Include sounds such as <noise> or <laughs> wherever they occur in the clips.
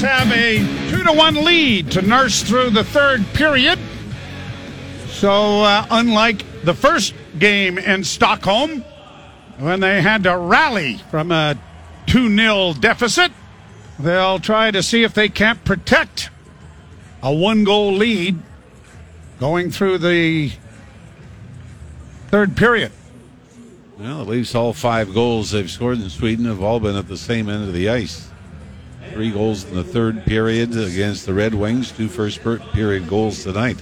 Have a two to one lead to nurse through the third period. So, uh, unlike the first game in Stockholm, when they had to rally from a 2 0 deficit, they'll try to see if they can't protect a one goal lead going through the third period. Well, at least all five goals they've scored in Sweden have all been at the same end of the ice. Three goals in the third period against the Red Wings, two first period goals tonight.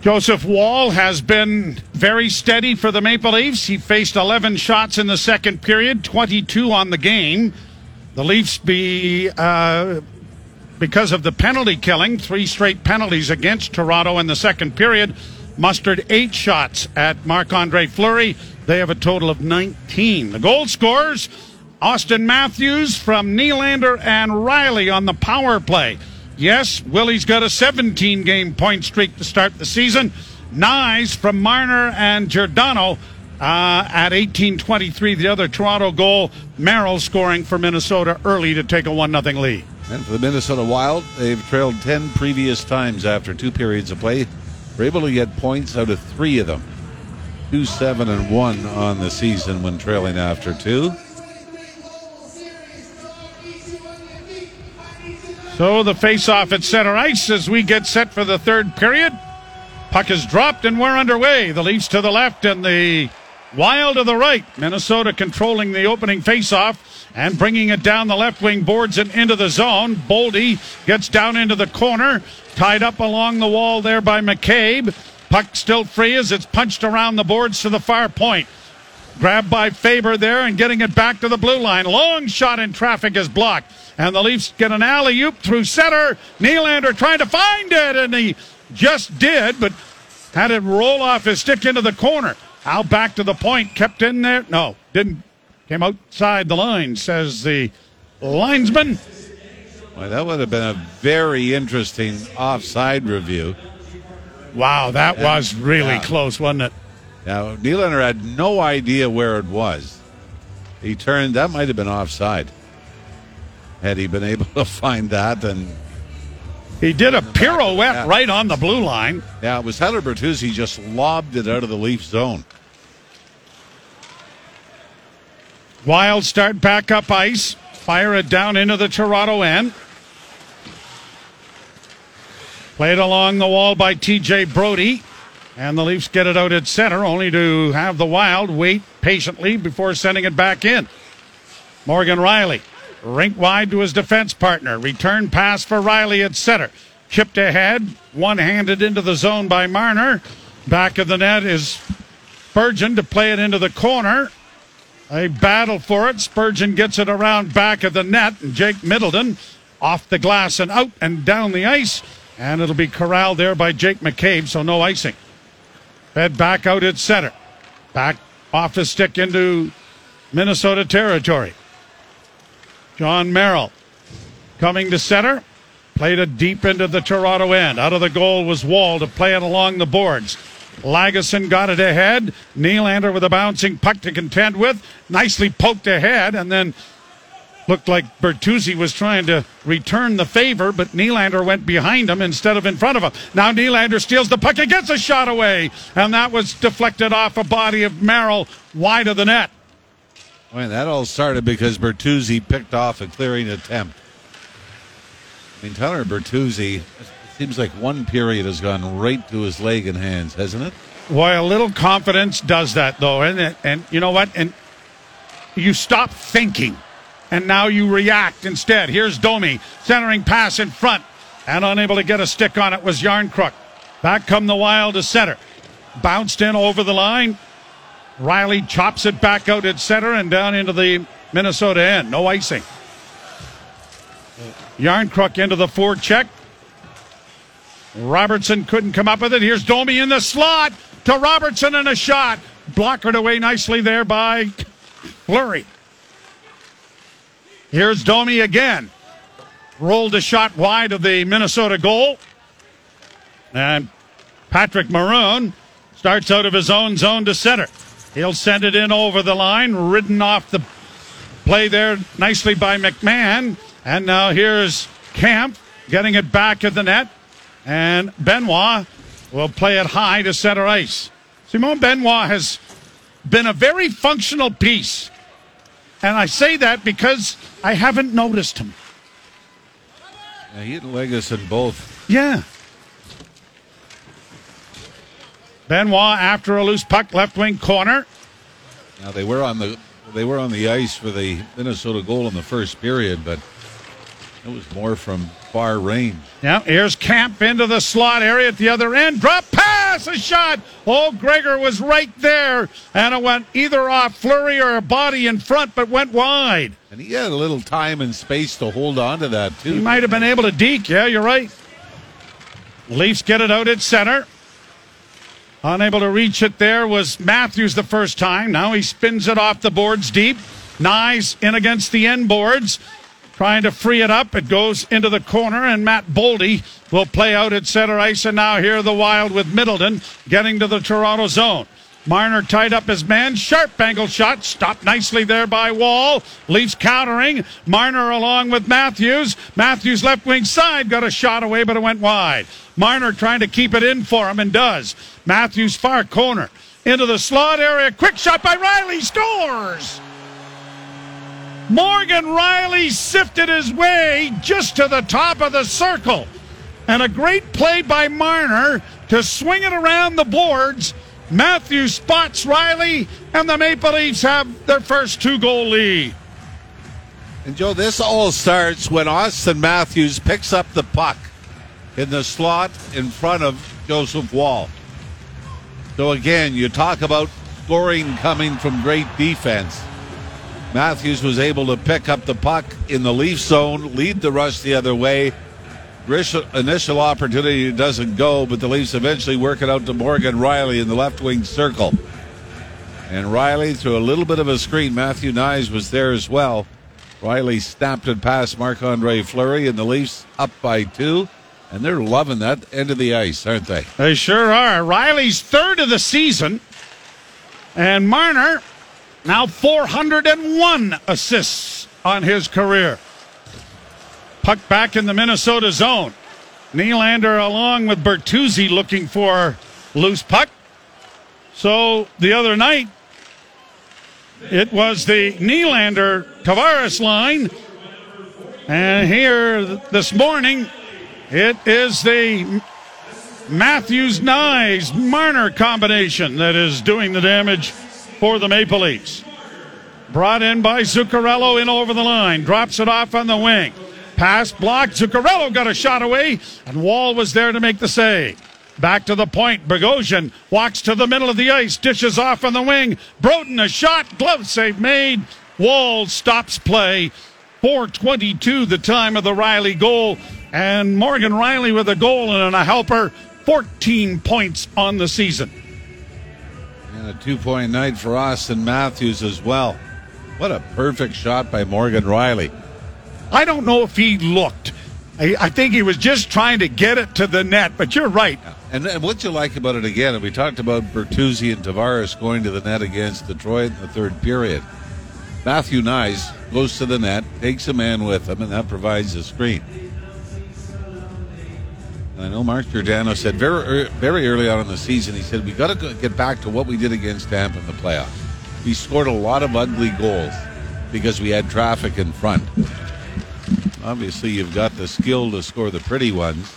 Joseph Woll has been very steady for the Maple Leafs. He faced 11 shots in the second period, 22 on the game. The Leafs be uh, because of the penalty killing, three straight penalties against Toronto in the second period, mustered eight shots at Marc Andre Fleury. They have a total of 19. The goal scorers Auston Matthews from Nylander and Rielly on the power play. Yes, Willie's got a 17 game point streak to start the season. Knies from Marner and Giordano uh, at 18-23. The other Toronto goal, Merrill scoring for Minnesota early to take a 1 0 lead. And for the Minnesota Wild, they've trailed 10 previous times after two periods of play. We're able to get points out of three of them. 2 7 and 1 on the season when trailing after two. So the face-off at center ice as we get set for the third period. Puck is dropped and we're underway. The Leafs to the left and the Wild to the right. Minnesota controlling the opening face-off and bringing it down the left wing boards and into the zone. Boldy gets down into the corner, tied up along the wall there by McCabe. Puck still free as it's punched around the boards to the far point. Grabbed by Faber there and getting it back to the blue line. Long shot in traffic is blocked. And the Leafs get an alley oop through center. Nylander trying to find it, and he just did, but had it roll off his stick into the corner. Out back to the point, kept in there. No, didn't. Came outside the line, says the linesman. Well, that would have been a very interesting offside review. Wow, that and, was really yeah. close, wasn't it? Now, Nylander had no idea where it was. He turned, that might have been offside. Had he been <laughs> able to find that, then. he did a pirouette yeah. right on the blue line. Yeah, it was Tyler Bertuzzi just lobbed it out of the Leaf zone. Wild start back up ice, fire it down into the Toronto end. Played along the wall by TJ Brodie. And the Leafs get it out at center, only to have the Wild wait patiently before sending it back in. Morgan Rielly, rink wide to his defense partner. Return pass for Rielly at center. Chipped ahead, one handed into the zone by Marner. Back of the net is Spurgeon to play it into the corner. A battle for it. Spurgeon gets it around back of the net, and Jake Middleton off the glass and out and down the ice. And it'll be corralled there by Jake McCabe, so no icing. Fed back out at center. Back off the stick into Minnesota territory. Jon Merrill coming to center. Played it deep into the Toronto end. Out of the goal was Woll to play it along the boards. Lagesson got it ahead. Nylander with a bouncing puck to contend with. Nicely poked ahead and then Looked like Bertuzzi was trying to return the favor, but Nylander went behind him instead of in front of him. Now Nylander steals the puck and gets a shot away, and that was deflected off a body of Merrill wide of the net. Well, that all started because Bertuzzi picked off a clearing attempt. I mean, Tyler Bertuzzi, it seems like one period has gone right to his leg and hands, hasn't it? Why, a little confidence does that, though, and and you know what? And you stop thinking and now you react instead. Here's Domi centering pass in front, and unable to get a stick on it was Järnkrok. Back come the Wild to center, bounced in over the line. Rielly chops it back out at center and down into the Minnesota end. No icing. Järnkrok into the forecheck. Robertson couldn't come up with it. Here's Domi in the slot to Robertson and a shot. Blockered away nicely there by Fleury. Here's Domi again. Rolled a shot wide of the Minnesota goal. And Patrick Maroon starts out of his own zone to center. He'll send it in over the line, ridden off the play there nicely by McMann. And now here's Kämpf getting it back at the net. And Benoit will play it high to center ice. Simon Benoit has been a very functional piece. And I say that because I haven't noticed him. Yeah, he and Lagesson both. Yeah. Benoit after a loose puck, left wing corner. Now they were on the they were on the ice for the Minnesota goal in the first period, but it was more from far range. Yeah, here's Kämpf into the slot area at the other end. Drop pass, a shot. Oh, Gregor was right there, and it went either off Fleury or a body in front, but went wide. And he had a little time and space to hold on to that too. He might have been able to deke. Yeah, you're right. Leafs get it out at center. Unable to reach it there was Matthews the first time. Now he spins it off the boards deep. Knies in against the end boards. Trying to free it up. It goes into the corner, and Matt Boldy will play out at center ice. And now here the Wild with Middleton getting to the Toronto zone. Marner tied up his man. Sharp angle shot. Stopped nicely there by Woll. Leafs countering. Marner along with Matthews. Matthews left wing side got a shot away, but it went wide. Marner trying to keep it in for him and does. Matthews far corner into the slot area. Quick shot by Rielly. Scores. Morgan Rielly sifted his way just to the top of the circle. And a great play by Marner to swing it around the boards. Matthews spots Rielly, and the Maple Leafs have their first two goal lead. And Joe, this all starts when Auston Matthews picks up the puck in the slot in front of Joseph Woll. So again, you talk about scoring coming from great defense. Matthews was able to pick up the puck in the Leaf zone, lead the rush the other way. Initial opportunity doesn't go, but the Leafs eventually work it out to Morgan Rielly in the left wing circle. And Rielly, through a little bit of a screen, Matthew Knies was there as well. Rielly snapped it past Marc Andre Fleury, and the Leafs up by two. And they're loving that end of the ice, aren't they? They sure are. Rielly's third of the season. And Marner now 401 assists on his career. Puck back in the Minnesota zone. Nylander along with Bertuzzi looking for loose puck. So the other night, it was the Nylander Tavares line. And here this morning, it is the Matthews Knies Marner combination that is doing the damage for the Maple Leafs. Brought in by Zuccarello in over the line. Drops it off on the wing. Pass blocked. Zuccarello got a shot away, and Woll was there to make the save. Back to the point. Bogosian walks to the middle of the ice, dishes off on the wing. Brodin a shot, glove save made. Woll stops play. 422 the time of the Rielly goal. And Morgan Rielly with a goal and a helper. 14 points on the season. And a two point night for Auston Matthews as well. What a perfect shot by Morgan Rielly. I don't know if he looked. I, I think he was just trying to get it to the net, but you're right. And, and what you like about it again, and we talked about Bertuzzi and Tavares going to the net against Detroit in the third period. Matthew Knies goes to the net, takes a man with him, and that provides a screen. And I know Mark Giordano said very very early on in the season, he said, we got to get back to what we did against Tampa in the playoffs. We scored a lot of ugly goals because we had traffic in front. Obviously, you've got the skill to score the pretty ones.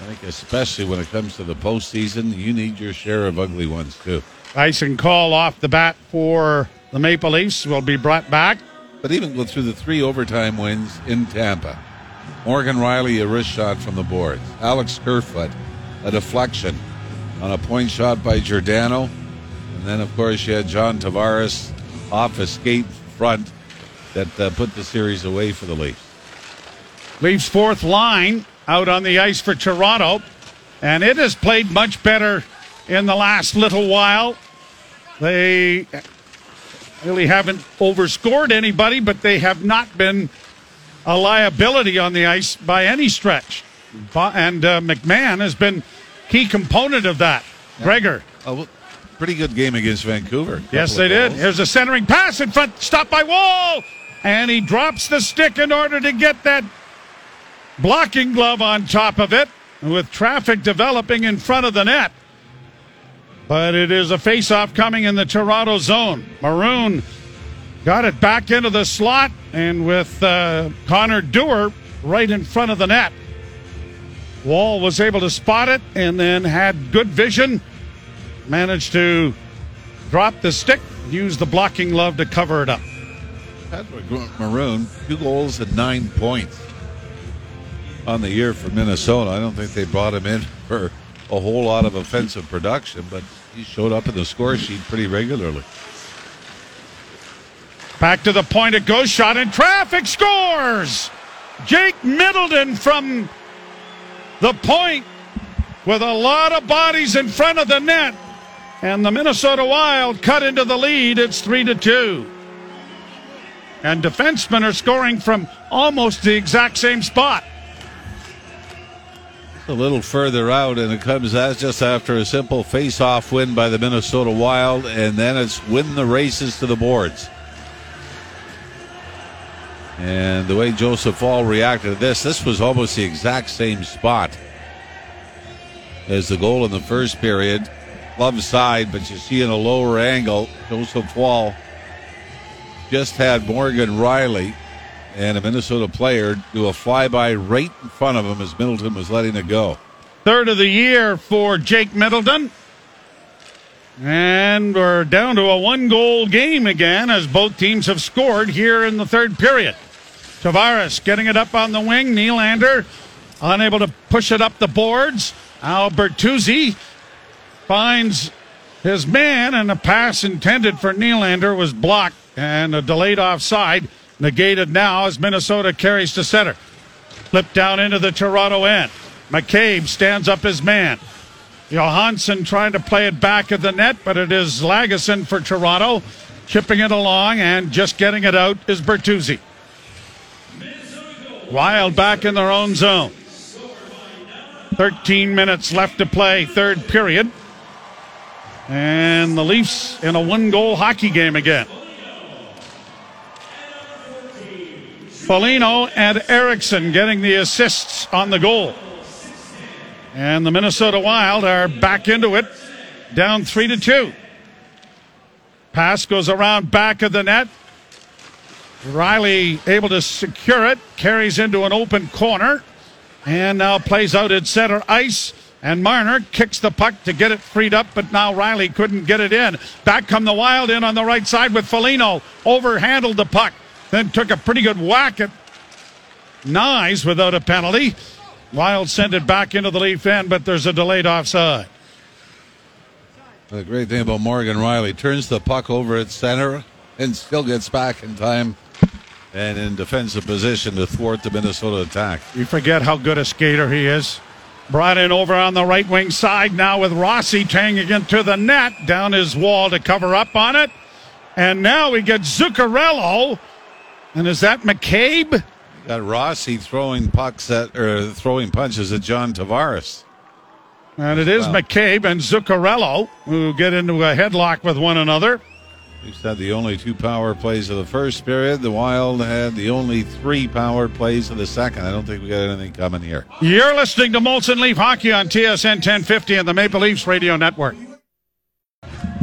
I think, especially when it comes to the postseason, you need your share of ugly ones, too. Icing call off the bat for the Maple Leafs will be brought back. But even go through the three overtime wins in Tampa. Morgan Rielly, a wrist shot from the boards. Alex Kerfoot, a deflection on a point shot by Giordano. And then, of course, you had John Tavares off a skate front that uh, put the series away for the Leafs. Leafs fourth line out on the ice for Toronto, and it has played much better in the last little while. They really haven't overscored anybody, but they have not been a liability on the ice by any stretch. And uh, McMann has been key component of that. Yeah. Gregor. Oh, pretty good game against Vancouver. Yes, they did. Here's a centering pass in front, stopped by Woll. and he drops the stick in order to get that blocking glove on top of it with traffic developing in front of the net. But it is a face-off coming in the Toronto zone. Maroon got it back into the slot, and with uh, Connor Dewar right in front of the net. Woll was able to spot it and then had good vision. Managed to drop the stick, use the blocking glove to cover it up. Patrick Maroon, two goals and nine points on the year for Minnesota. I don't think they brought him in <laughs> for a whole lot of offensive production, but he showed up in the score sheet pretty regularly. Back to the point it goes, shot in traffic, scores! Jake Middleton from the point with a lot of bodies in front of the net. And the Minnesota Wild cut into the lead. It's 3 to 2. And defensemen are scoring from almost the exact same spot. A little further out, and it comes as just after a simple face-off win by the Minnesota Wild, and then it's win the races to the boards. And the way Joseph Woll reacted to this, this was almost the exact same spot as the goal in the first period. Love side, but you see in a lower angle, Joseph Woll just had Morgan Rielly and a Minnesota player do a flyby right in front of him as Middleton was letting it go. Third of the year for Jake Middleton. And we're down to a one goal game again as both teams have scored here in the third period. Tavares getting it up on the wing. Nylander unable to push it up the boards. Albertuzzi finds his man, and a pass intended for Nylander was blocked and a delayed offside negated now as Minnesota carries to center. Flip down into the Toronto end. McCabe stands up his man. Johansson trying to play it back at the net, but it is Lagesson for Toronto, chipping it along and just getting it out is Bertuzzi. Wild back in their own zone. 13 minutes left to play, third period. And the Leafs in a one goal hockey game again. Foligno and Erickson getting the assists on the goal. And the Minnesota Wild are back into it, down three to two. Pass goes around back of the net. Rielly able to secure it, carries into an open corner, and now plays out at center ice. And Marner kicks the puck to get it freed up, but now Rielly couldn't get it in. Back come the Wild in on the right side with Foligno. Overhandled the puck, then took a pretty good whack at Knies without a penalty. Wild send it back into the Leaf end, but there's a delayed offside. The great thing about Morgan Rielly turns the puck over at center and still gets back in time and in defensive position to thwart the Minnesota attack. You forget how good a skater he is. Brought in over on the right wing side now with Rossi taking it to the net down his wall to cover up on it. And now we get Zuccarello. And is that McCabe? Got Rossi throwing pucks at or throwing punches at John Tavares. And it is wow. McCabe and Zuccarello who get into a headlock with one another. Leafs had the only two power plays of the first period. The Wild had the only three power plays of the second. I don't think we got anything coming here. You're listening to Molson Leaf Hockey on TSN 1050 and the Maple Leafs Radio Network.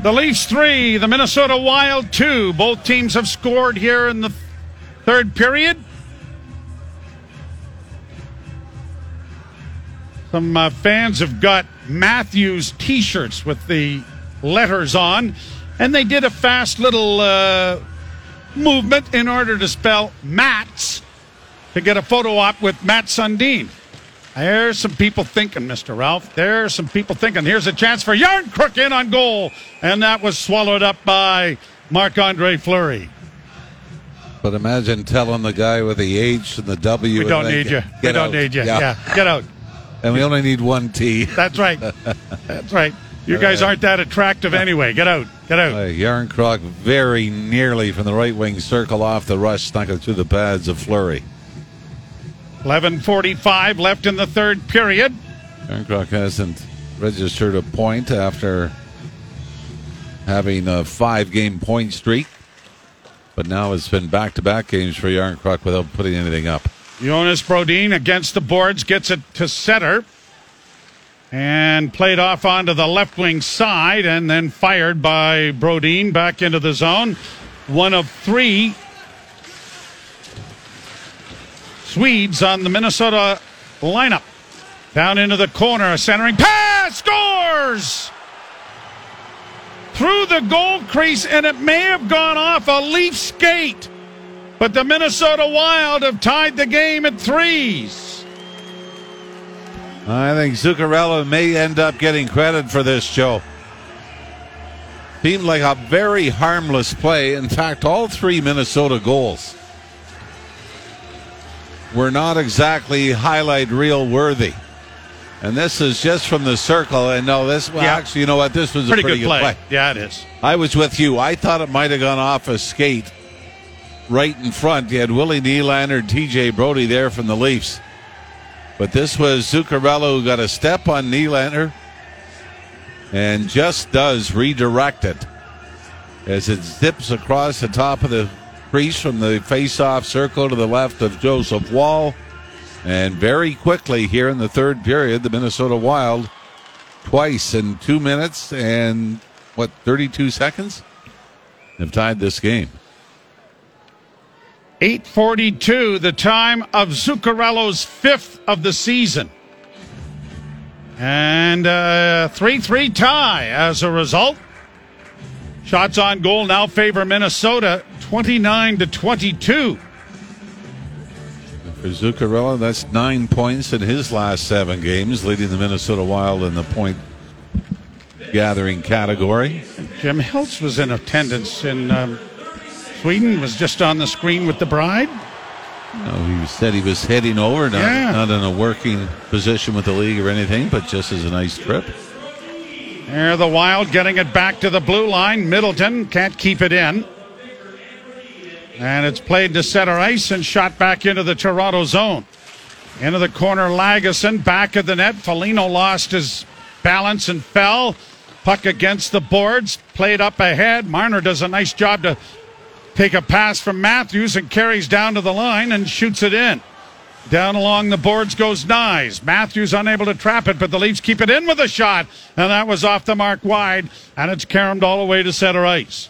The Leafs three, the Minnesota Wild two. Both teams have scored here in the third period. Some uh, fans have got Matthews t shirts with the letters on. And they did a fast little uh, movement in order to spell Mats to get a photo op with Mats Sundin. There's some people thinking, Mr. Ralph. There's some people thinking. Here's a chance for Järnkrok in on goal. And that was swallowed up by Marc Andre Fleury. But imagine telling the guy with the H and the W. We don't need you. We don't need you. Yeah. yeah. Get out. And we only need one T. That's right. <laughs> That's right. You guys aren't that attractive anyway. Get out. Get out. Uh, Järnkrok very nearly from the right wing circle off the rush, snuck it through the pads of Fleury. 11.45 left in the third period. Järnkrok hasn't registered a point after having a five game point streak. But now it's been back to back games for Järnkrok without putting anything up. Jonas Brodin against the boards gets it to center and played off onto the left wing side and then fired by Brodin back into the zone. One of three Swedes on the Minnesota lineup. Down into the corner, a centering pass, scores! Through the goal crease, and it may have gone off a leaf skate. But the Minnesota Wild have tied the game at threes. I think Zuccarello may end up getting credit for this, Joe. Seemed like a very harmless play. In fact, all three Minnesota goals were not exactly highlight reel worthy. And this is just from the circle. And no, this well, Yeah. actually, you know what? This was Pretty, a pretty good, play. Yeah, it is. I was with you. I thought it might have gone off a skate right in front. You had Willie Nylander, TJ Brodie there from the Leafs. But this was Zuccarello who got a step on Nylander and just does redirect it as it zips across the top of the crease from the face-off circle to the left of Joseph Woll. And very quickly here in the third period, the Minnesota Wild twice in two minutes and what 32 seconds have tied this game. 842, the time of Zuccarello's fifth of the season. And a 3 3 tie as a result. Shots on goal now favor Minnesota 29 to 22. For Zuccarello, that's nine points in his last seven games, leading the Minnesota Wild in the point gathering category. Jim Hiltz was in attendance in um, Sweden, was just on the screen with the bride. No, he said he was heading over, not, Yeah. not in a working position with the league or anything, but just as a nice trip. There, the Wild getting it back to the blue line. Middleton can't keep it in. And it's played to center ice and shot back into the Toronto zone. Into the corner, Lagesson, back of the net. Foligno lost his balance and fell. Puck against the boards, played up ahead. Marner does a nice job to take a pass from Matthews and carries down to the line and shoots it in. Down along the boards goes Knies. Matthews unable to trap it, but the Leafs keep it in with a shot, and that was off the mark wide, and it's caromed all the way to center ice.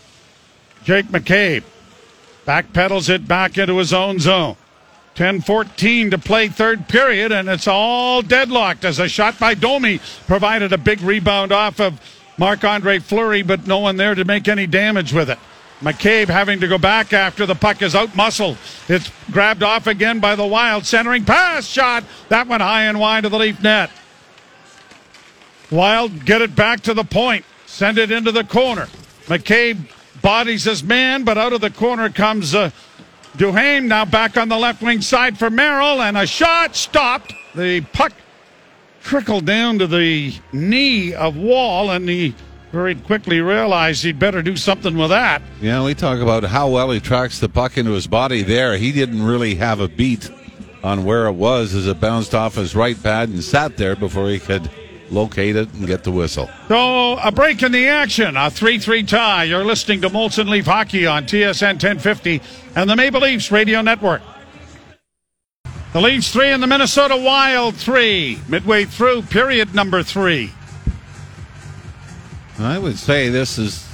Jake McCabe backpedals it back into his own zone. 10 14 to play third period, and it's all deadlocked as a shot by Domi provided a big rebound off of Marc Andre Fleury, but no one there to make any damage with it. McCabe having to go back after the puck is out muscled. It's grabbed off again by the Wild. Centering pass shot. That went high and wide to the Leaf net. Wild get it back to the point. Send it into the corner. McCabe bodies his man, but out of the corner comes uh, Duhaime. Now back on the left wing side for Merrill, and a shot stopped. The puck trickled down to the knee of Woll, and he very quickly realized he'd better do something with that. Yeah, we talk about how well he tracks the puck into his body there. He didn't really have a beat on where it was as it bounced off his right pad and sat there before he could locate it and get the whistle. So a break in the action, a 3-3 tie. You're listening to Molson Leaf Hockey on TSN 1050 and the Maple Leafs Radio Network. The Leafs three and the Minnesota Wild three. Midway through period number I would say this is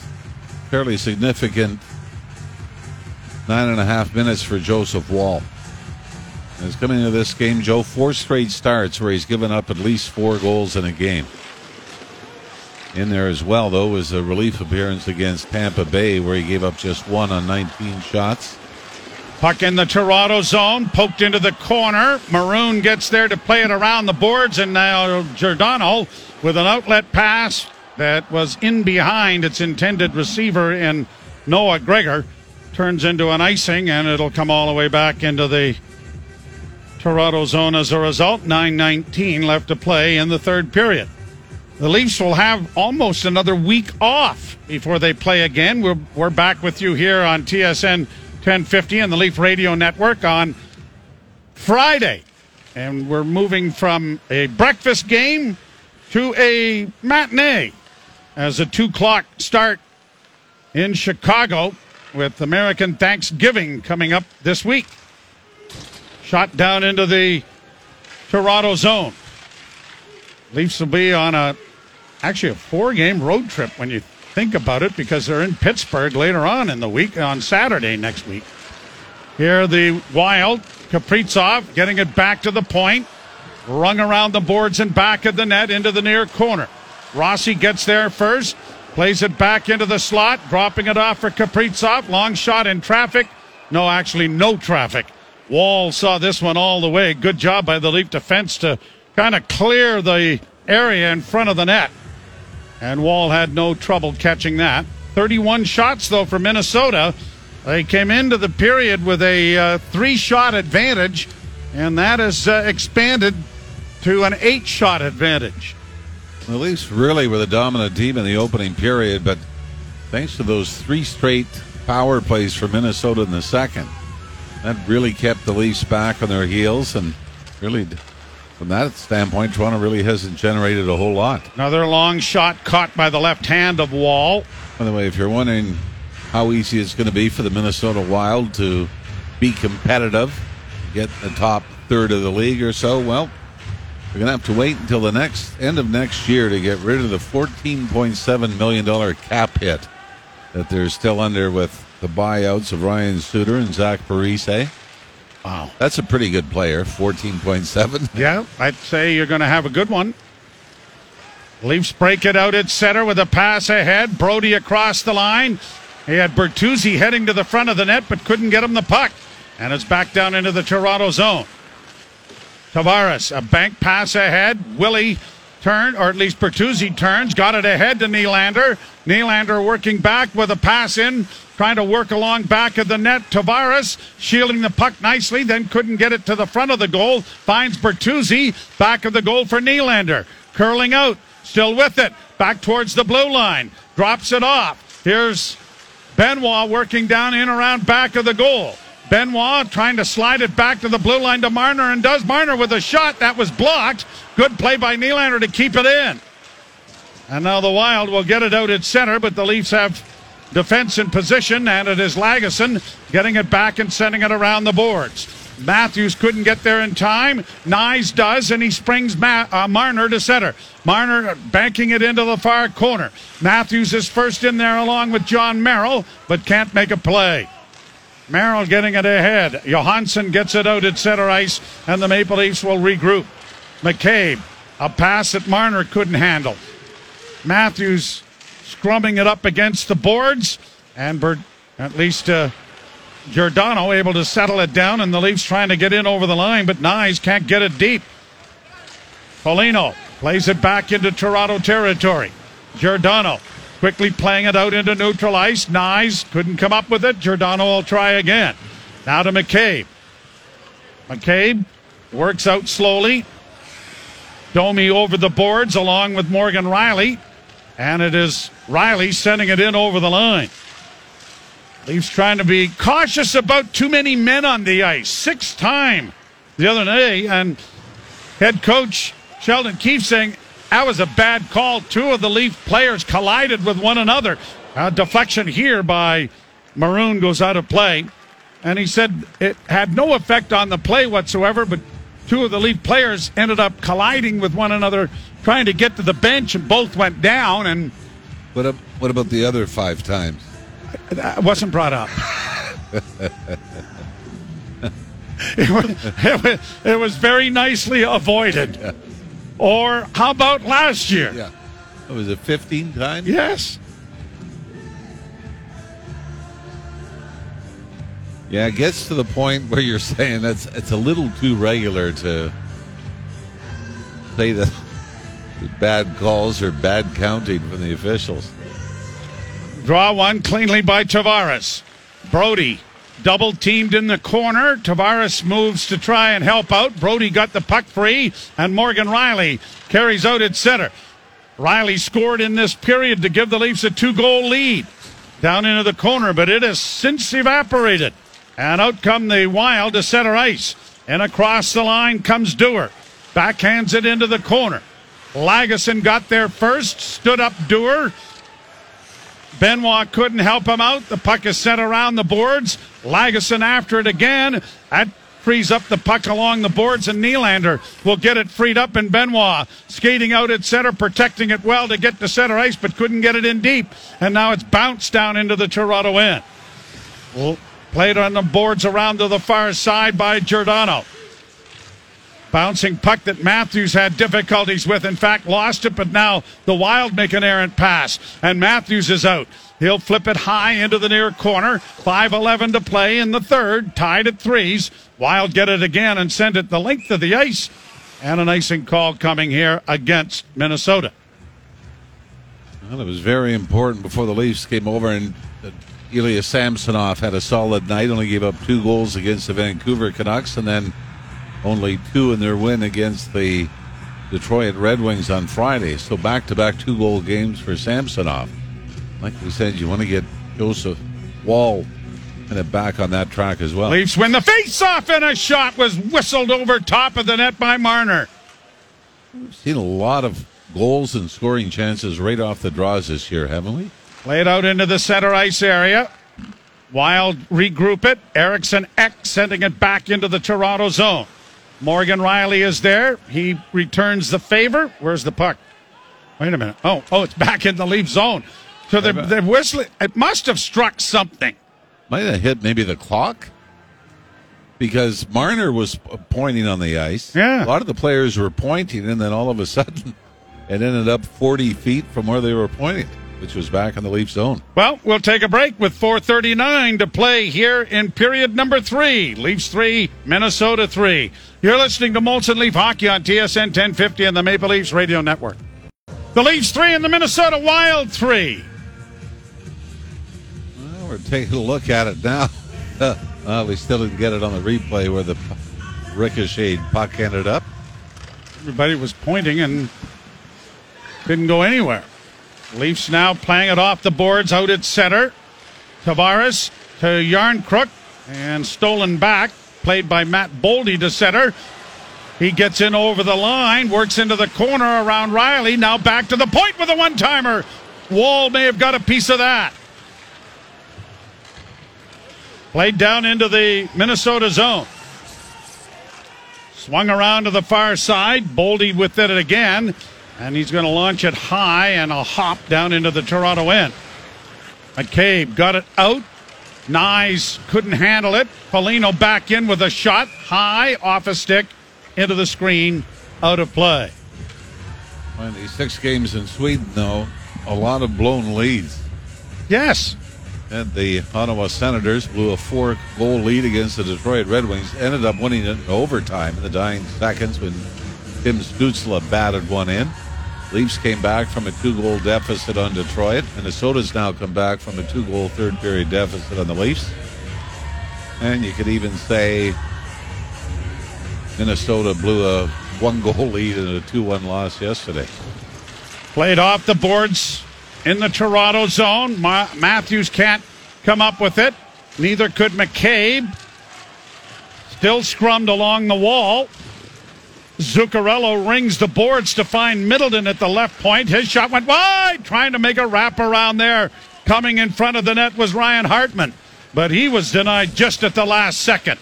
fairly significant. Nine and a half minutes for Joseph Woll. He's coming into this game, Joe, four straight starts where he's given up at least four goals in a game. In there as well, though, was a relief appearance against Tampa Bay where he gave up just one on 19 shots. Puck in the Toronto zone, poked into the corner. Maroon gets there to play it around the boards, and now Giordano with an outlet pass that was in behind its intended receiver in Noah Gregor turns into an icing, and it'll come all the way back into the Toronto zone as a result. 9.19 left to play in the third period. The Leafs will have almost another week off before they play again. We're, we're back with you here on TSN 1050 and the Leaf Radio Network on Friday. And we're moving from a breakfast game to a matinee as a two o'clock start in Chicago with American Thanksgiving coming up this week. Shot down into the Toronto zone. Leafs will be on a actually a four game road trip when you think about it because they're in Pittsburgh later on in the week on Saturday next week. Here the Wild, Kaprizov getting it back to the point. Rung around the boards and back of the net into the near corner. Rossi gets there first, plays it back into the slot, dropping it off for Kaprizov. Long shot in traffic. No, actually, no traffic. Woll saw this one all the way. Good job by the Leaf defense to kind of clear the area in front of the net. And Woll had no trouble catching that. 31 shots, though, for Minnesota. They came into the period with a uh, three shot advantage, and that has uh, expanded to an eight shot advantage. The Leafs really were the dominant team in the opening period, but thanks to those three straight power plays for Minnesota in the second, that really kept the Leafs back on their heels. And really, from that standpoint, Toronto really hasn't generated a whole lot. Another long shot caught by the left hand of Woll. By the way, if you're wondering how easy it's going to be for the Minnesota Wild to be competitive, get the top third of the league or so, well, we're going to have to wait until the next end of next year to get rid of the $14.7 million cap hit that they're still under with the buyouts of Ryan Suter and Zach Parise. Eh? Wow. That's a pretty good player, 14.7. <laughs> Yeah, I'd say you're going to have a good one. Leafs break it out at center with a pass ahead. Brodie across the line. He had Bertuzzi heading to the front of the net, but couldn't get him the puck. And it's back down into the Toronto zone. Tavares, a bank pass ahead. Willie turned, or at least Bertuzzi turns, got it ahead to Nylander. Nylander working back with a pass in, trying to work along back of the net. Tavares shielding the puck nicely, then couldn't get it to the front of the goal. Finds Bertuzzi, back of the goal for Nylander. Curling out, still with it, back towards the blue line. Drops it off. Here's Benoit working down in around back of the goal. Benoit trying to slide it back to the blue line to Marner and does Marner with a shot that was blocked. Good play by Nylander to keep it in. And now the Wild will get it out at center, but the Leafs have defense in position, and it is Lagesson getting it back and sending it around the boards. Matthews couldn't get there in time. Knies does, and he springs Ma- uh, Marner to center. Marner banking it into the far corner. Matthews is first in there along with Jon Merrill, but can't make a play. Merrill getting it ahead. Johansson gets it out at center ice, and the Maple Leafs will regroup. McCabe, a pass that Marner couldn't handle. Matthews scrumming it up against the boards, and at least uh, Giordano able to settle it down, and the Leafs trying to get in over the line, but Knies can't get it deep. Foligno plays it back into Toronto territory. Giordano quickly playing it out into neutral ice. Knies couldn't come up with it. Giordano will try again. Now to McCabe. McCabe works out slowly. Domi over the boards along with Morgan Rielly. And it is Rielly sending it in over the line. Leafs trying to be cautious about too many men on the ice. Sixth time the other day. And head coach Sheldon Keefe saying that was a bad call. Two of the Leaf players collided with one another. A deflection here by Maroon goes out of play. And he said it had no effect on the play whatsoever, but two of the Leaf players ended up colliding with one another, trying to get to the bench, and both went down. And What, ab- what about the other five times? that wasn't brought up. <laughs> <laughs> it, was, it, was, it was very nicely avoided. <laughs> Or how about last year? Yeah. What was it 15 times? Yes. Yeah, it gets to the point where you're saying that's it's a little too regular to say that bad calls or bad counting from the officials. Draw one cleanly by Tavares. Brodie double teamed in the corner. Tavares moves to try and help out. Brodie got the puck free, and Morgan Rielly carries out at center. Rielly scored in this period to give the Leafs a two goal lead down into the corner, but it has since evaporated. And out come the Wild to center ice. And across the line comes Dewar. Backhands it into the corner. Lagesson got there first, stood up Dewar. Benoit couldn't help him out. The puck is sent around the boards. Lagesson after it again. That frees up the puck along the boards, and Nylander will get it freed up. And Benoit skating out at center, protecting it well to get to center ice, but couldn't get it in deep. And now it's bounced down into the Toronto end. Played on the boards around to the far side by Giordano. Bouncing puck that Matthews had difficulties with. In fact, lost it, but now the Wild make an errant pass, and Matthews is out. He'll flip it high into the near corner. 5.11 to play in the third, tied at threes. Wild get it again and send it the length of the ice. And an icing call coming here against Minnesota. Well, it was very important before the Leafs came over and Ilya Samsonov had a solid night, only gave up two goals against the Vancouver Canucks, and then only two in their win against the Detroit Red Wings on Friday. So back to back two goal games for Samsonov. Like we said, you want to get Joseph Woll and it back on that track as well. Leafs win the face-off, and a shot was whistled over top of the net by Marner. We've seen a lot of goals and scoring chances right off the draws this year, haven't we? Played out into the center ice area. Wild regroup it. Eriksson Ek sending it back into the Toronto zone. Morgan Rielly is there. He returns the favor. Where's the puck? Wait a minute. Oh, oh, it's back in the Leaf zone. So they're, they're whistling, it must have struck something. Might have hit maybe the clock because Marner was pointing on the ice. Yeah. A lot of the players were pointing, and then all of a sudden <laughs> it ended up 40 feet from where they were pointing, which was back in the Leaf zone. Well, we'll take a break with 4.39 to play here in period number three. Leafs three, Minnesota three. You're listening to Molson Leaf Hockey on TSN 1050 and the Maple Leafs Radio Network. The Leafs three and the Minnesota Wild three. Well, we're taking a look at it now. <laughs> well, we still didn't get it on the replay where the ricocheted puck ended up. Everybody was pointing and didn't go anywhere. Leafs now playing it off the boards out at center. Tavares to Järnkrok and stolen back. Played by Matt Boldy to center. He gets in over the line, works into the corner around Rielly. Now back to the point with a one timer. Woll may have got a piece of that. Played down into the Minnesota zone. Swung around to the far side. Boldy with it again. And he's going to launch it high and a hop down into the Toronto end. McCabe got it out. Knies couldn't handle it. Foligno back in with a shot high off a stick into the screen, out of play. Well, these six games in Sweden, though, a lot of blown leads. Yes. And the Ottawa Senators blew a four goal lead against the Detroit Red Wings, ended up winning it in overtime in the dying seconds when Tim Stützle batted one in. Leafs came back from a two goal deficit on Detroit. Minnesota's now come back from a two goal third period deficit on the Leafs. And you could even say Minnesota blew a one goal <laughs> lead in a 2 1 loss yesterday. Played off the boards in the Toronto zone. Ma- Matthews can't come up with it. Neither could McCabe. Still scrummed along the wall. Zuccarello rings the boards to find Middleton at the left point. His shot went wide, trying to make a wrap around there. Coming in front of the net was Ryan Hartman, but he was denied just at the last second.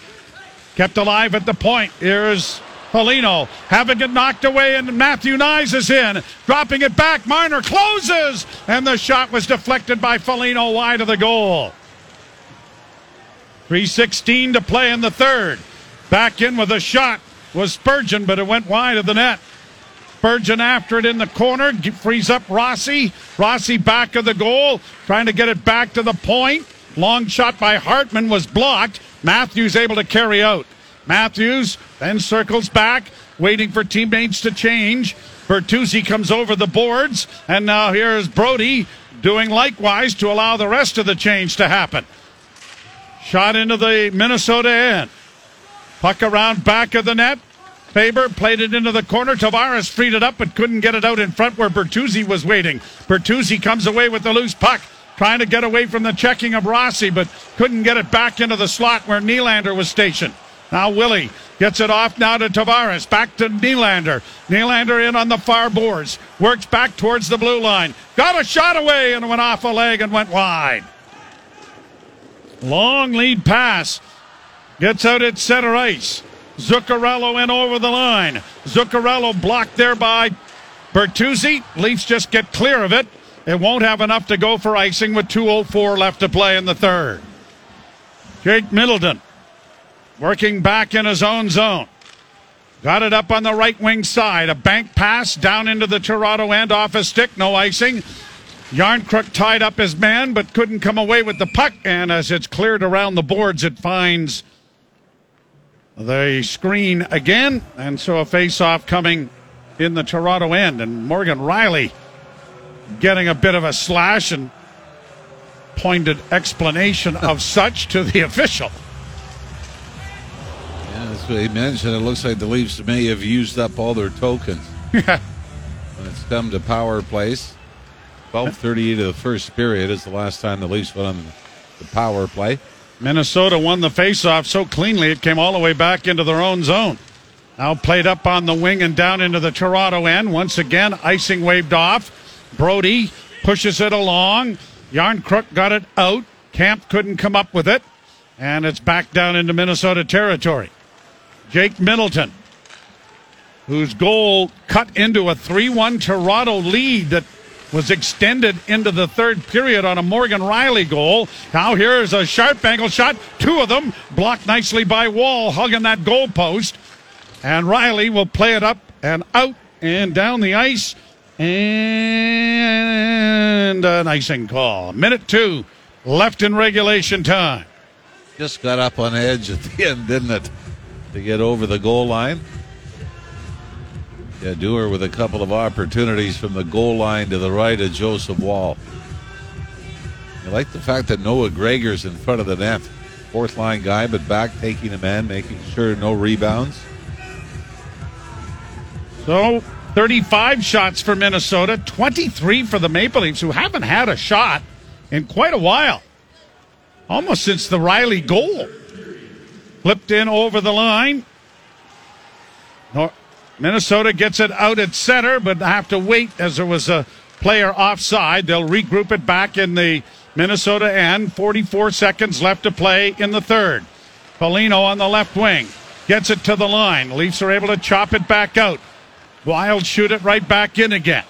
Kept alive at the point. Here's Foligno having it knocked away, and Matthew Knies is in, dropping it back. Marner closes, and the shot was deflected by Foligno wide of the goal. 3.16 to play in the third. Back in with a shot was Spurgeon, but it went wide of the net. Spurgeon after it in the corner, frees up Rossi. Rossi back of the goal, trying to get it back to the point. Long shot by Hartman was blocked. Matthews able to carry out. Matthews then circles back, waiting for teammates to change. Bertuzzi comes over the boards, and now here's Brodie doing likewise to allow the rest of the change to happen. Shot into the Minnesota end. Puck around back of the net. Faber played it into the corner. Tavares freed it up but couldn't get it out in front where Bertuzzi was waiting. Bertuzzi comes away with the loose puck, trying to get away from the checking of Rossi, but couldn't get it back into the slot where Nylander was stationed. Now Willie gets it off now to Tavares. Back to Nylander. Nylander in on the far boards. Works back towards the blue line. Got a shot away and went off a leg and went wide. Long lead pass. Gets out at center ice. Zuccarello in over the line. Zuccarello blocked there by Bertuzzi. Leafs just get clear of it. It won't have enough to go for icing with 2.04 left to play in the third. Jake Middleton working back in his own zone. Got it up on the right wing side. A bank pass down into the Toronto end off a stick. No icing. Järnkrok tied up his man but couldn't come away with the puck. And as it's cleared around the boards, it finds the screen again. And so a face off coming in the Toronto end. And Morgan Rielly getting a bit of a slash and pointed explanation of <laughs> such to the official. Yeah, that's what he mentioned. It looks like the Leafs may have used up all their tokens. <laughs> Yeah. When it's come to power plays. 12.38 of the first period is the last time the Leafs went on the power play. Minnesota won the faceoff so cleanly it came all the way back into their own zone. Now played up on the wing and down into the Toronto end. Once again, icing waved off. Brodie pushes it along. Järnkrok got it out. Kämpf couldn't come up with it. And it's back down into Minnesota territory. Jake Middleton, whose goal cut into a 3 1 Toronto lead that was extended into the third period on a Morgan Rielly goal. Now here's a sharp angle shot. Two of them blocked nicely by Woll, hugging that goal post. And Rielly will play it up and out and down the ice. And an icing call. Minute two left in regulation time. Just got up on edge at the end, didn't it? To get over the goal line. Yeah, Dewar with a couple of opportunities from the goal line to the right of Joseph Woll. I like the fact that Noah Gregor's in front of the net. Fourth line guy, but back taking a man, making sure no rebounds. So 35 shots for Minnesota, 23 for the Maple Leafs, who haven't had a shot in quite a while. Almost since the Rielly goal. Flipped in over the line. Minnesota gets it out at center, but have to wait as there was a player offside. They'll regroup it back in the Minnesota end. 44 seconds left to play in the third. Foligno on the left wing gets it to the line. Leafs are able to chop it back out. Wild shoot it right back in again.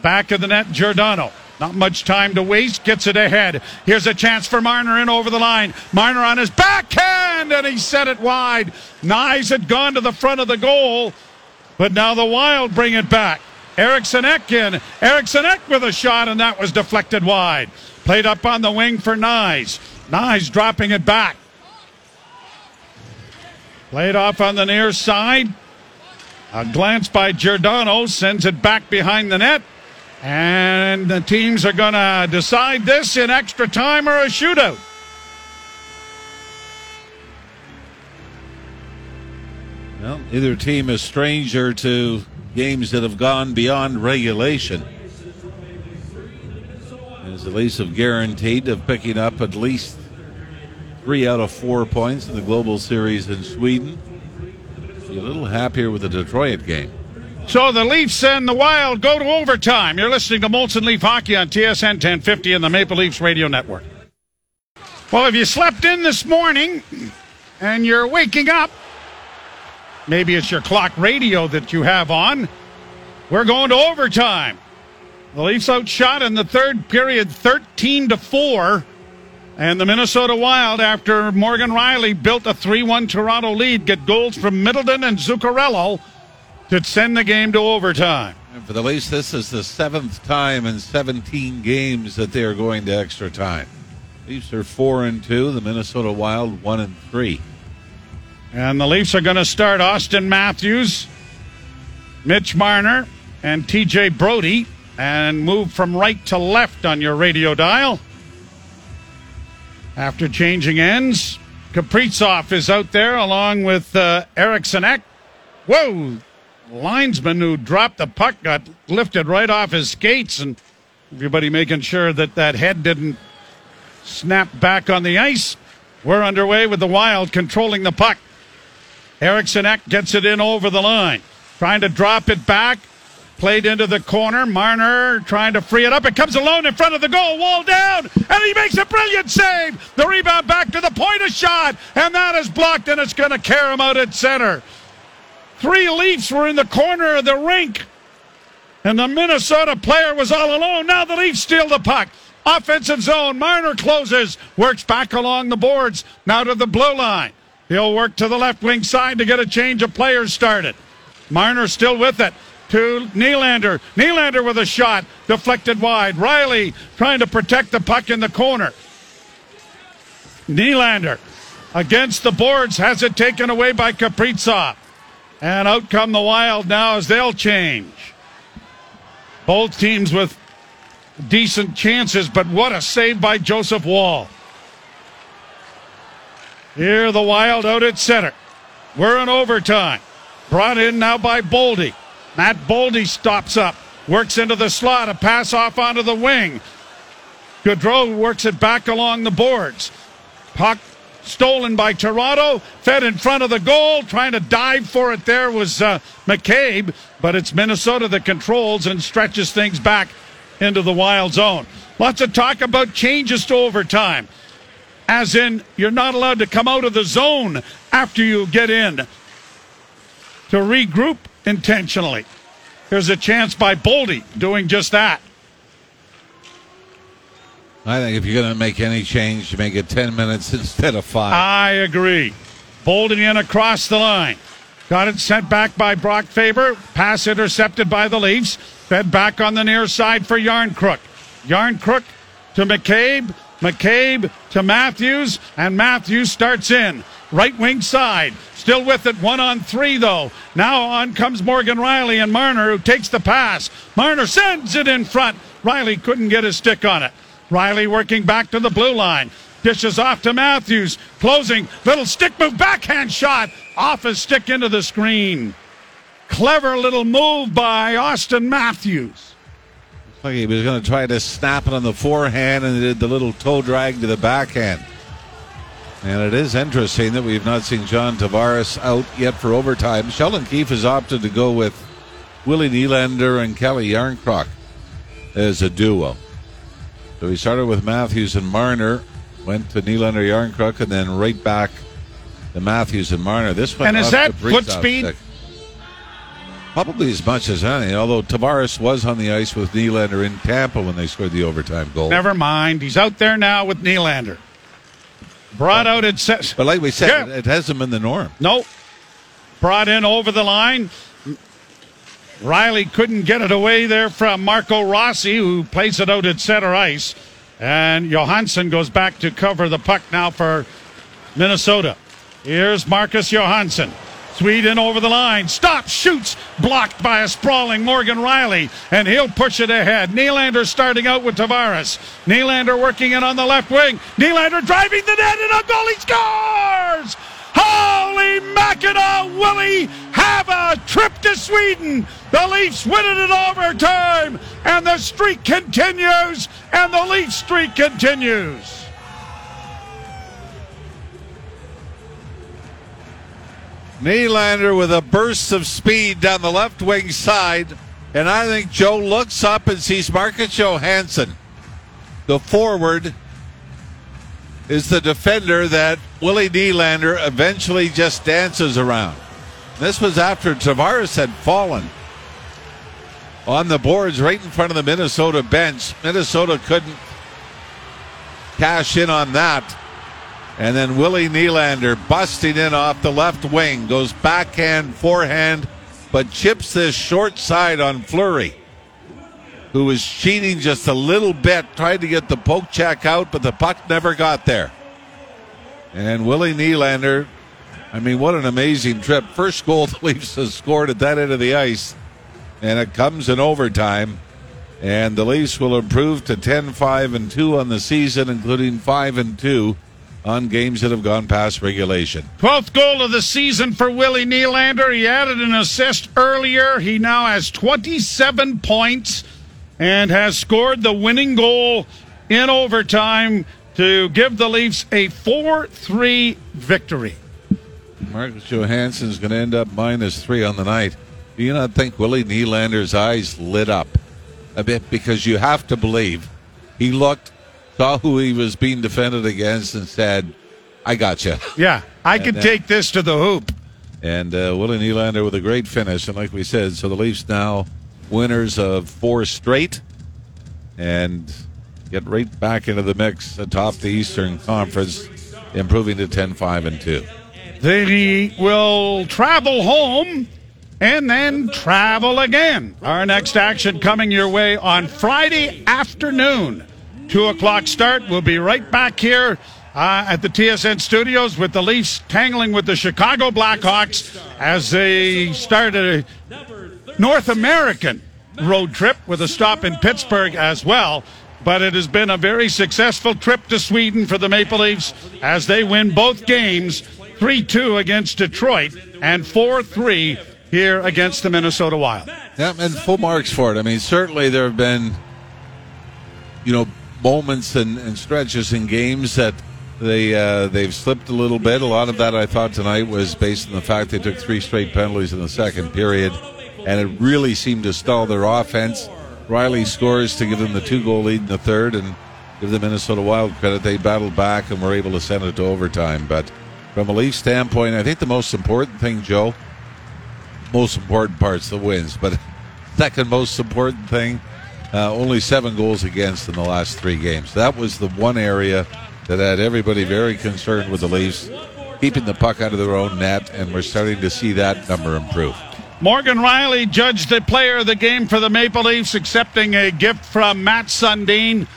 Back of the net, Giordano. Not much time to waste. Gets it ahead. Here's a chance for Marner in over the line. Marner on his backhand, and he set it wide. Knies had gone to the front of the goal, but now the Wild bring it back. Eriksson Ek in. Eriksson Ek with a shot, and that was deflected wide. Played up on the wing for Knies. Knies dropping it back. Played off on the near side. A glance by Giordano sends it back behind the net. And the teams are going to decide this in extra time or a shootout. Well, either team is stranger to games that have gone beyond regulation. As the Leafs have guaranteed of picking up at least three out of four points in the Global Series in Sweden. Be a little happier with the Detroit game. So the Leafs and the Wild go to overtime. You're listening to Molson Leaf Hockey on TSN 1050 and the Maple Leafs Radio Network. Well, if you slept in this morning and you're waking up, maybe it's your clock radio that you have on, we're going to overtime. The Leafs outshot in the third period 13 to 4. And the Minnesota Wild, after Morgan Rielly built a 3 1 Toronto lead, get goals from Middleton and Zuccarello to send the game to overtime. And for the Leafs, this is the seventh time in 17 games that they are going to extra time. Leafs are four and two. The Minnesota Wild one and three. And the Leafs are going to start Auston Matthews, Mitch Marner, and TJ Brodie, and move from right to left on your radio dial. After changing ends, Kaprizov is out there along with uh, Eriksson Ek. Whoa! Linesman who dropped the puck got lifted right off his skates, and everybody making sure that that head didn't snap back on the ice. We're underway with the Wild controlling the puck. Eriksson Ek gets it in over the line. Trying to drop it back. Played into the corner. Marner trying to free it up. It comes alone in front of the goal. Woll down. And he makes a brilliant save. The rebound back to the point of shot. And that is blocked and it's going to carry him out at center. Three Leafs were in the corner of the rink. And the Minnesota player was all alone. Now the Leafs steal the puck. Offensive zone. Marner closes. Works back along the boards. Now to the blue line. He'll work to the left wing side to get a change of players started. Marner still with it to Nylander. Nylander with a shot deflected wide. Rielly trying to protect the puck in the corner. Nylander against the boards has it taken away by Kaprizov. And out come the Wild now as they'll change. Both teams with decent chances, but what a save by Joseph Woll. Here the Wild out at center. We're in overtime. Brought in now by Boldy. Matt Boldy stops up, works into the slot, a pass off onto the wing. Gaudreau works it back along the boards. Puck stolen by Toronto, fed in front of the goal, trying to dive for it there was uh, McCabe, but it's Minnesota that controls and stretches things back into the wild zone. Lots of talk about changes to overtime, as in you're not allowed to come out of the zone after you get in to regroup intentionally. There's a chance by Boldy doing just that. I think if you're going to make any change, you make it 10 minutes <laughs> instead of five. I agree. Boldy in across the line. Got it sent back by Brock Faber. Pass intercepted by the Leafs. Fed back on the near side for Järnkrok. Järnkrok to McCabe. McCabe to Matthews. And Matthews starts in. Right wing side. Still with it. One on three, though. Now on comes Morgan Rielly and Marner, who takes the pass. Marner sends it in front. Rielly couldn't get his stick on it. Rielly working back to the blue line. Dishes off to Matthews. Closing. Little stick move. Backhand shot. Off his stick into the screen. Clever little move by Auston Matthews. Like he was going to try to snap it on the forehand and did the little toe drag to the backhand. And it is interesting that we've not seen John Tavares out yet for overtime. Sheldon Keefe has opted to go with Willie Nylander and Kelly Järnkrok as a duo. So he started with Matthews and Marner, went to Nylander Järnkrok, and then right back to Matthews and Marner. This one and is that foot speed? Probably as much as any, although Tavares was on the ice with Nylander in Tampa when they scored the overtime goal. Never mind. He's out there now with Nylander. Brought out it says. But like we said, yeah. it hasn't been the norm. Nope. Brought in over the line. Rielly couldn't get it away there from Marco Rossi, who plays it out at center ice. And Johansson goes back to cover the puck now for Minnesota. Here's Marcus Johansson. Sweden over the line. Stop, shoots, blocked by a sprawling Morgan Rielly, and he'll push it ahead. Nylander starting out with Tavares. Nylander working in on the left wing. Nylander driving the net, and a goal he scores! Holy Mackinaw, Willie have a trip to Sweden. The Leafs win it in overtime, and the streak continues, and the Leaf streak continues. Nylander with a burst of speed down the left wing side. And I think Joe looks up and sees Marcus Johansson. The forward is the defender that Willie Nylander eventually just dances around. This was after Tavares had fallen on the boards right in front of the Minnesota bench. Minnesota couldn't cash in on that. And then Willie Nylander busting in off the left wing, goes backhand, forehand, but chips this short side on Fleury, who was cheating just a little bit, tried to get the poke check out, but the puck never got there. And Willie Nylander, I mean, what an amazing trip. First goal <laughs> the Leafs have scored at that end of the ice, and it comes in overtime. And the Leafs will improve to 10 5 and 2 on the season, including 5 and 2 on games that have gone past regulation. 12th goal of the season for Willie Nylander. He added an assist earlier. He now has 27 points and has scored the winning goal in overtime to give the Leafs a 4 3 victory. Marcus Johansson's going to end up minus three on the night. Do you not think Willie Nylander's eyes lit up a bit? Because you have to believe he looked, saw who he was being defended against, and said, I got you. Yeah, I can then- take this to the hoop. And uh, Willie Nylander with a great finish. And like we said, so the Leafs now winners of four straight and get right back into the mix atop the Eastern Conference, improving to 10 5 and 2. They will travel home and then travel again. Our next action coming your way on Friday afternoon. Two o'clock start. We'll be right back here uh, at the TSN studios with the Leafs tangling with the Chicago Blackhawks as they start a North American road trip with a stop in Pittsburgh as well. But it has been a very successful trip to Sweden for the Maple Leafs as they win both games 3 2 against Detroit and 4 3 here against the Minnesota Wild. Yeah, and full marks for it. I mean, certainly there have been, you know, moments and, and stretches in games that they uh, they've slipped a little bit. A lot of that I thought tonight was based on the fact they took three straight penalties in the second period, and it really seemed to stall their offense. Rielly scores to give them the two goal lead in the third, and give the Minnesota Wild credit. They battled back and were able to send it to overtime. But from a Leaf standpoint, I think the most important thing, Joe, most important part's the wins, but <laughs> second most important thing, uh, only seven goals against in the last three games. That was the one area that had everybody very concerned with the Leafs, keeping the puck out of their own net, and we're starting to see that number improve. Morgan Rielly judged the player of the game for the Maple Leafs, accepting a gift from Mats Sundin.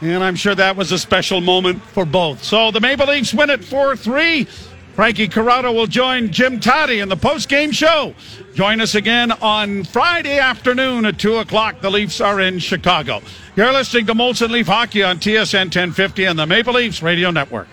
And I'm sure that was a special moment for both. So the Maple Leafs win it 4 3. Frankie Corrado will join Jim Tatti in the post-game show. Join us again on Friday afternoon at 2 o'clock. The Leafs are in Chicago. You're listening to Molson Leaf Hockey on TSN 1050 and the Maple Leafs Radio Network.